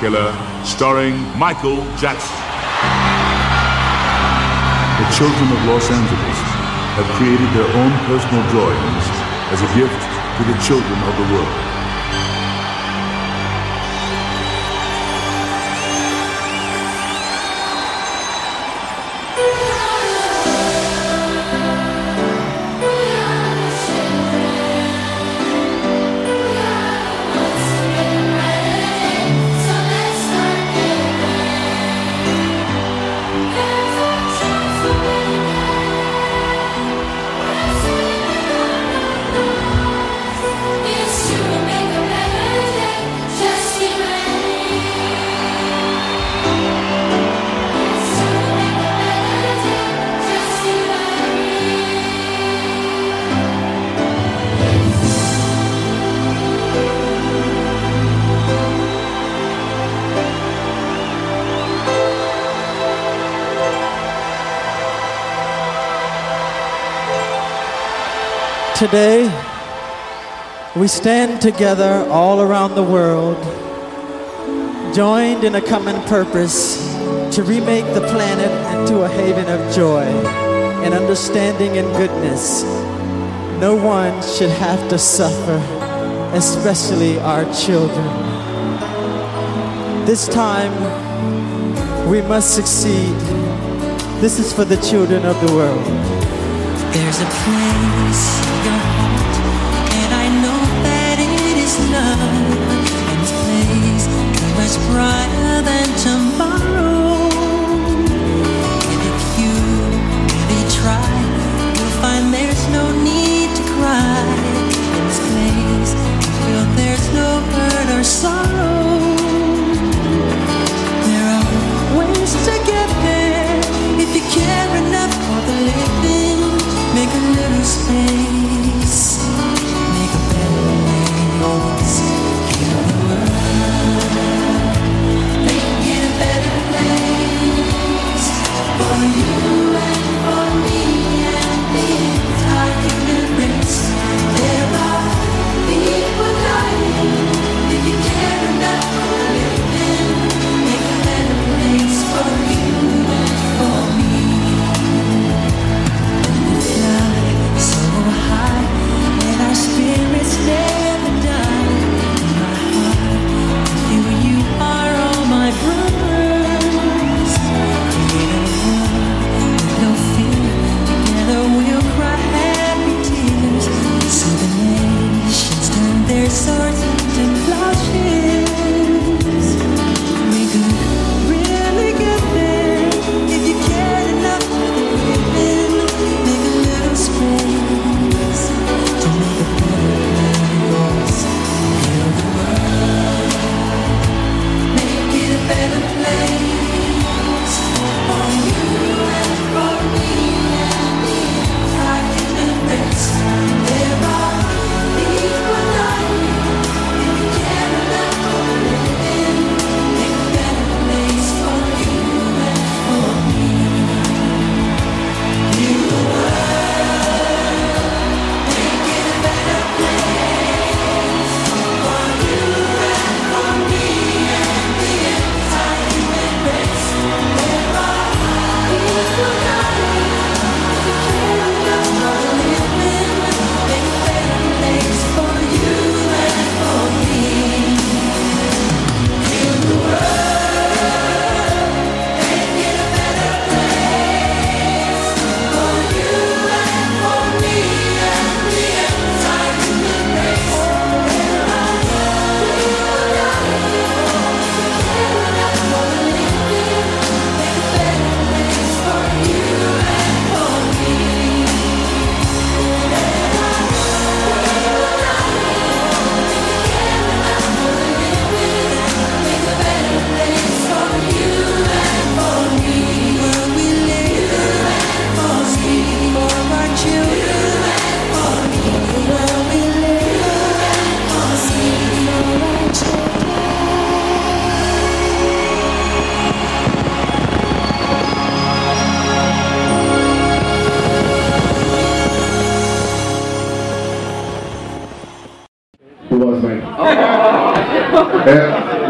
Killer, starring Michael Jackson. The children of Los Angeles have created their own personal drawings as a gift to the children of the world. Today, we stand together all around the world, joined in a common purpose to remake the planet into a haven of joy and understanding and goodness. No one should have to suffer, especially our children. This time, we must succeed. This is for the children of the world. There's a place is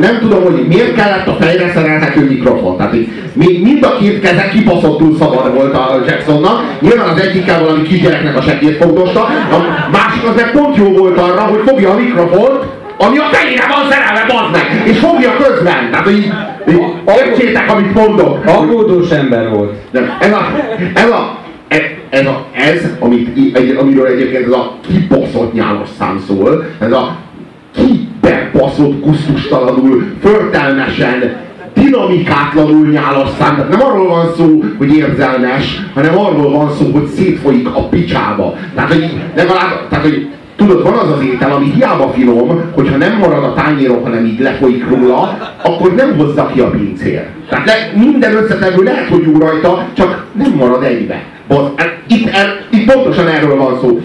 nem tudom, hogy miért kellett a fejre szerelhető mikrofon. Tehát így, mind a két keze kibaszottul szabad volt a Jacksonnak. Nyilván az egyikkel valami kisgyereknek a segít fogdosta, a másik az meg pont jó volt arra, hogy fogja a mikrofont, ami a fejére van szerelve, bazd meg! És fogja közben! Tehát, hogy értsétek, amit mondok. Aggódós ember volt. Nem, ez a, ez a, ez, a, ez amit, amiről egyébként ez a kibaszott nyálos szám szól, ez a kibaszott, kusztustalanul, förtelmesen, dinamikátlanul nyálas szám. Tehát nem arról van szó, hogy érzelmes, hanem arról van szó, hogy szétfolyik a picsába. Tehát, hogy legalább, tehát, hogy Tudod, van az az étel, ami hiába finom, hogyha nem marad a tányéron, hanem így lefolyik róla, akkor nem hozza ki a pincér. Tehát le, minden összetevő lehet, hogy jó rajta, csak nem marad egybe. Itt, el, itt pontosan erről van szó.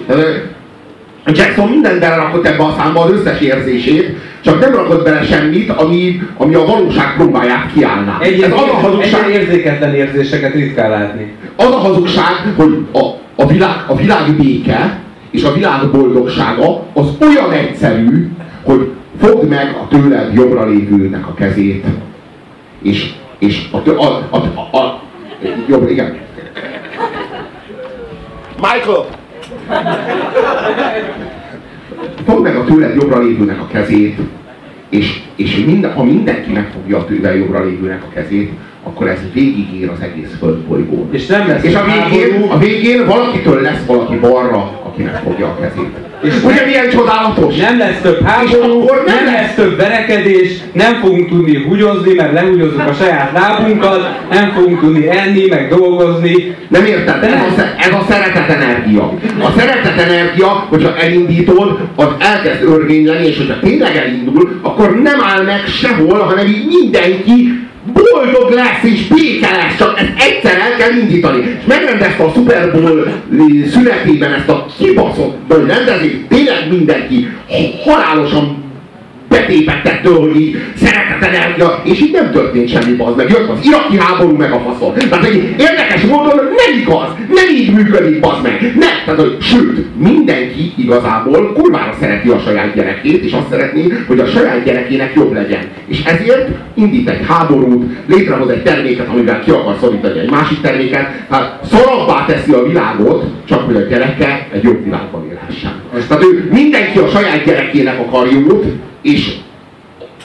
Jackson mindent belerakott ebbe a számba, az összes érzését, csak nem rakott bele semmit, ami, ami a valóság próbáját kiállná. Egy, Ez az a hazugság, érzéketlen érzéseket ritkán látni. Az a hazugság, hogy a, a, világ, a világ béke, és a világ boldogsága az olyan egyszerű, hogy fogd meg a tőled jobbra lévőnek a kezét, és, és a, a, a, a, a jobb, igen. Michael! Fogd meg a tőled jobbra lévőnek a kezét, és, és minden, ha mindenki megfogja a tőle jobbra lévőnek a kezét, akkor ez végigér az egész földbolygón. És nem lesz És a végén, a végén valakitől lesz valaki balra, aki megfogja a kezét. És Ugye nem, milyen csodálatos? Nem lesz több háború, nem, nem lesz. több verekedés, nem fogunk tudni húgyozni, mert lehúgyozzuk a saját lábunkat, nem fogunk tudni enni, meg dolgozni. Nem érted? Ez a, ez a szeretet energia. A szeretet energia, hogyha elindítod, az elkezd örvényleni, és hogyha tényleg elindul, akkor nem áll meg sehol, hanem így mindenki boldog lesz és béke lesz, csak ezt egyszer el kell indítani. És megrendezte a Super Bowl szünetében ezt a kibaszott rendezést, tényleg mindenki halálosan betépett ettől, hogy így szeretet energia, és így nem történt semmi, az meg. Jött az iraki háború, meg a faszon. Tehát egy érdekes módon nem igaz, nem így működik, az meg. Nem, tehát, hogy, sőt, mindenki igazából kurvára szereti a saját gyerekét, és azt szeretné, hogy a saját gyerekének jobb legyen. És ezért indít egy háborút, létrehoz egy terméket, amivel ki akar szorítani egy másik terméket, hát szarabbá teszi a világot, csak hogy a gyereke egy jobb világban élhessen. Tehát ő mindenki a saját gyerekének akar jót, és,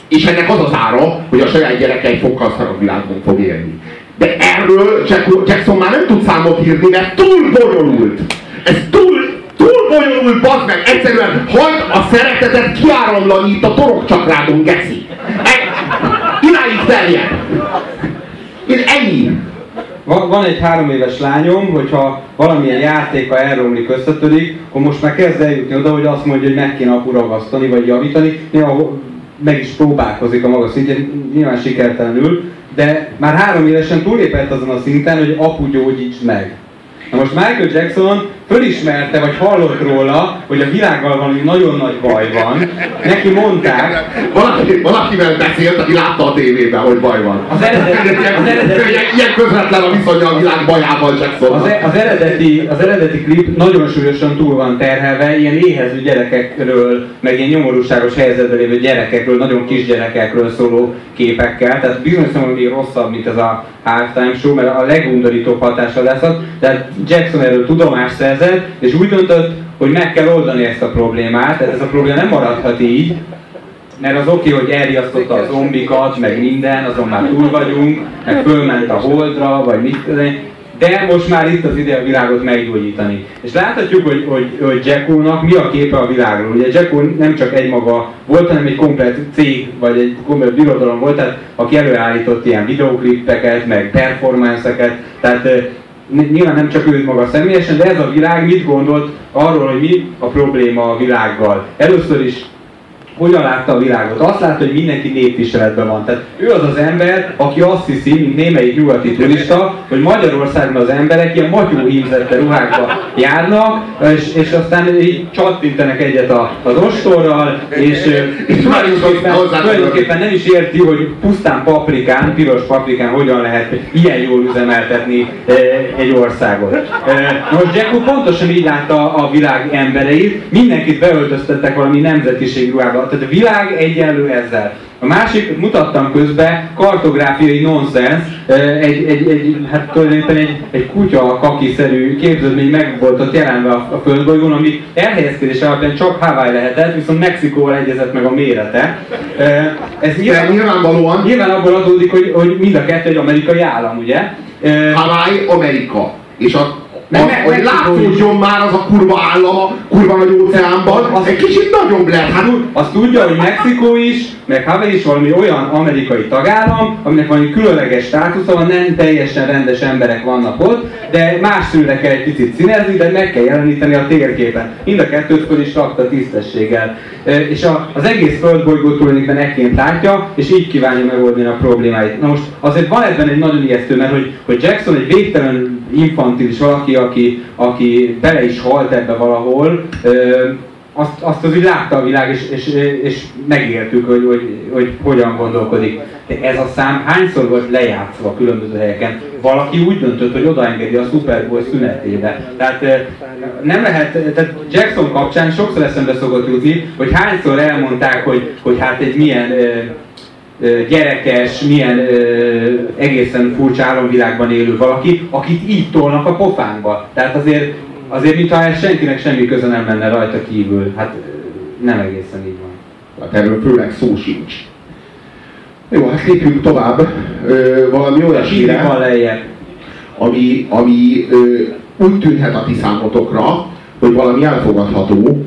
és ennek az az ára, hogy a saját gyereke egy fokkal szarabb világban fog élni. De erről Jackson már nem tud számot írni, mert túl bonyolult. Ez túl, túl bonyolult, bazd meg! Egyszerűen hagyd a szeretetet kiáramlani itt a torokcsakrádon, geszi. E, idáig terjed. Én ennyi. Van, egy három éves lányom, hogyha valamilyen játéka elromlik, összetörik, akkor most már kezd eljutni oda, hogy azt mondja, hogy meg kéne apu ragasztani, vagy javítani. Néha meg is próbálkozik a maga szintjén, nyilván sikertelenül, de már három évesen túlépett azon a szinten, hogy apu gyógyíts meg. Na most Michael Jackson fölismerte, vagy hallott róla, hogy a világgal valami nagyon nagy baj van. Neki mondták... Valaki, valakivel beszélt, aki látta a tévében, hogy baj van. Az eredeti... Az eredeti ilyen közvetlen a viszonya a világ bajával Jackson. Az, e- az, eredeti, az eredeti klip nagyon súlyosan túl van terhelve, ilyen éhező gyerekekről, meg ilyen nyomorúságos helyzetben lévő gyerekekről, nagyon kis gyerekekről szóló képekkel. Tehát bizonyos szempontból rosszabb, mint ez a halftime show, mert a legundorítóbb hatása lesz az. Tehát Jackson erről tudomást szerzett, és úgy döntött, hogy meg kell oldani ezt a problémát, tehát ez a probléma nem maradhat így, mert az oké, hogy elriasztotta a zombikat, meg minden, azon már túl vagyunk, meg fölment a holdra, vagy mit de most már itt az ide a világot meggyógyítani. És láthatjuk, hogy, hogy, hogy Jacko-nak mi a képe a világról. Ugye Jacko nem csak egy maga volt, hanem egy komplet cég, vagy egy komplet birodalom volt, tehát aki előállított ilyen videoklippeket, meg performance-eket, tehát nyilván nem csak ő maga személyesen, de ez a világ mit gondolt arról, hogy mi a probléma a világgal. Először is hogyan látta a világot. Azt látta, hogy mindenki népviseletben van. Tehát ő az az ember, aki azt hiszi, mint némelyik nyugati turista, hogy Magyarországon az emberek ilyen matyó hímzette ruhákba járnak, és, és aztán így csattintenek egyet a, az ostorral, és, és tulajdonképpen, tulajdonképpen nem is érti, hogy pusztán paprikán, piros paprikán hogyan lehet ilyen jól üzemeltetni egy országot. Most Jacko pontosan így látta a világ embereit, mindenkit beöltöztettek valami nemzetiség ruhába tehát a világ egyenlő ezzel. A másik, mutattam közben, kartográfiai nonsens, egy, egy, egy, hát tulajdonképpen egy, egy kutya kakiszerű képződmény meg volt ott jelenve a, a földbolygón, ami elhelyezkedés alapján csak Hawaii lehetett, viszont Mexikóval egyezett meg a mérete. Ez nyilván, nyilvánvalóan... Nyilván abból adódik, hogy, hogy mind a kettő egy amerikai állam, ugye? Hawaii, Amerika. És a nem, az, hogy látszódjon már az a kurva állam a kurva nagy óceánban, az, egy kicsit nagyobb lehet. Hát, azt tudja, hogy Mexikó is, meg Hawaii is valami olyan amerikai tagállam, aminek valami különleges státusza van, nem teljesen rendes emberek vannak ott, de más színre kell egy picit színezni, de meg kell jeleníteni a térképen. Mind a kettőt föl is rakta tisztességgel. És a, az egész földbolygó tulajdonképpen ekként látja, és így kívánja megoldani a problémáit. Na most azért van ebben egy nagyon ijesztő, mert hogy, hogy Jackson egy végtelen infantilis valaki, aki, aki bele is halt ebbe valahol, azt, azt az úgy látta a világ, és, és, és megértük, hogy, hogy, hogy hogyan gondolkodik. De ez a szám hányszor volt lejátszva különböző helyeken? Valaki úgy döntött, hogy odaengedi a Super Bowl szünetébe. Tehát nem lehet, tehát Jackson kapcsán sokszor eszembe szokott jutni, hogy hányszor elmondták, hogy, hogy hát egy milyen gyerekes, milyen ö, egészen furcsa álomvilágban élő valaki, akit így tolnak a pofánkba. Tehát azért, azért mintha ez senkinek semmi köze nem lenne rajta kívül. Hát nem egészen így van. Hát erről főleg szó sincs. Jó, hát lépjünk tovább. Ö, valami olyasmire, ami, ami ö, úgy tűnhet a ti számotokra, hogy valami elfogadható,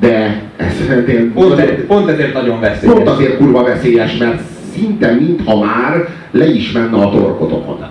de ez szerintem... Pont, e, pont ezért nagyon veszélyes. Pont azért kurva veszélyes, mert szinte mintha már le is menne a torkotokon.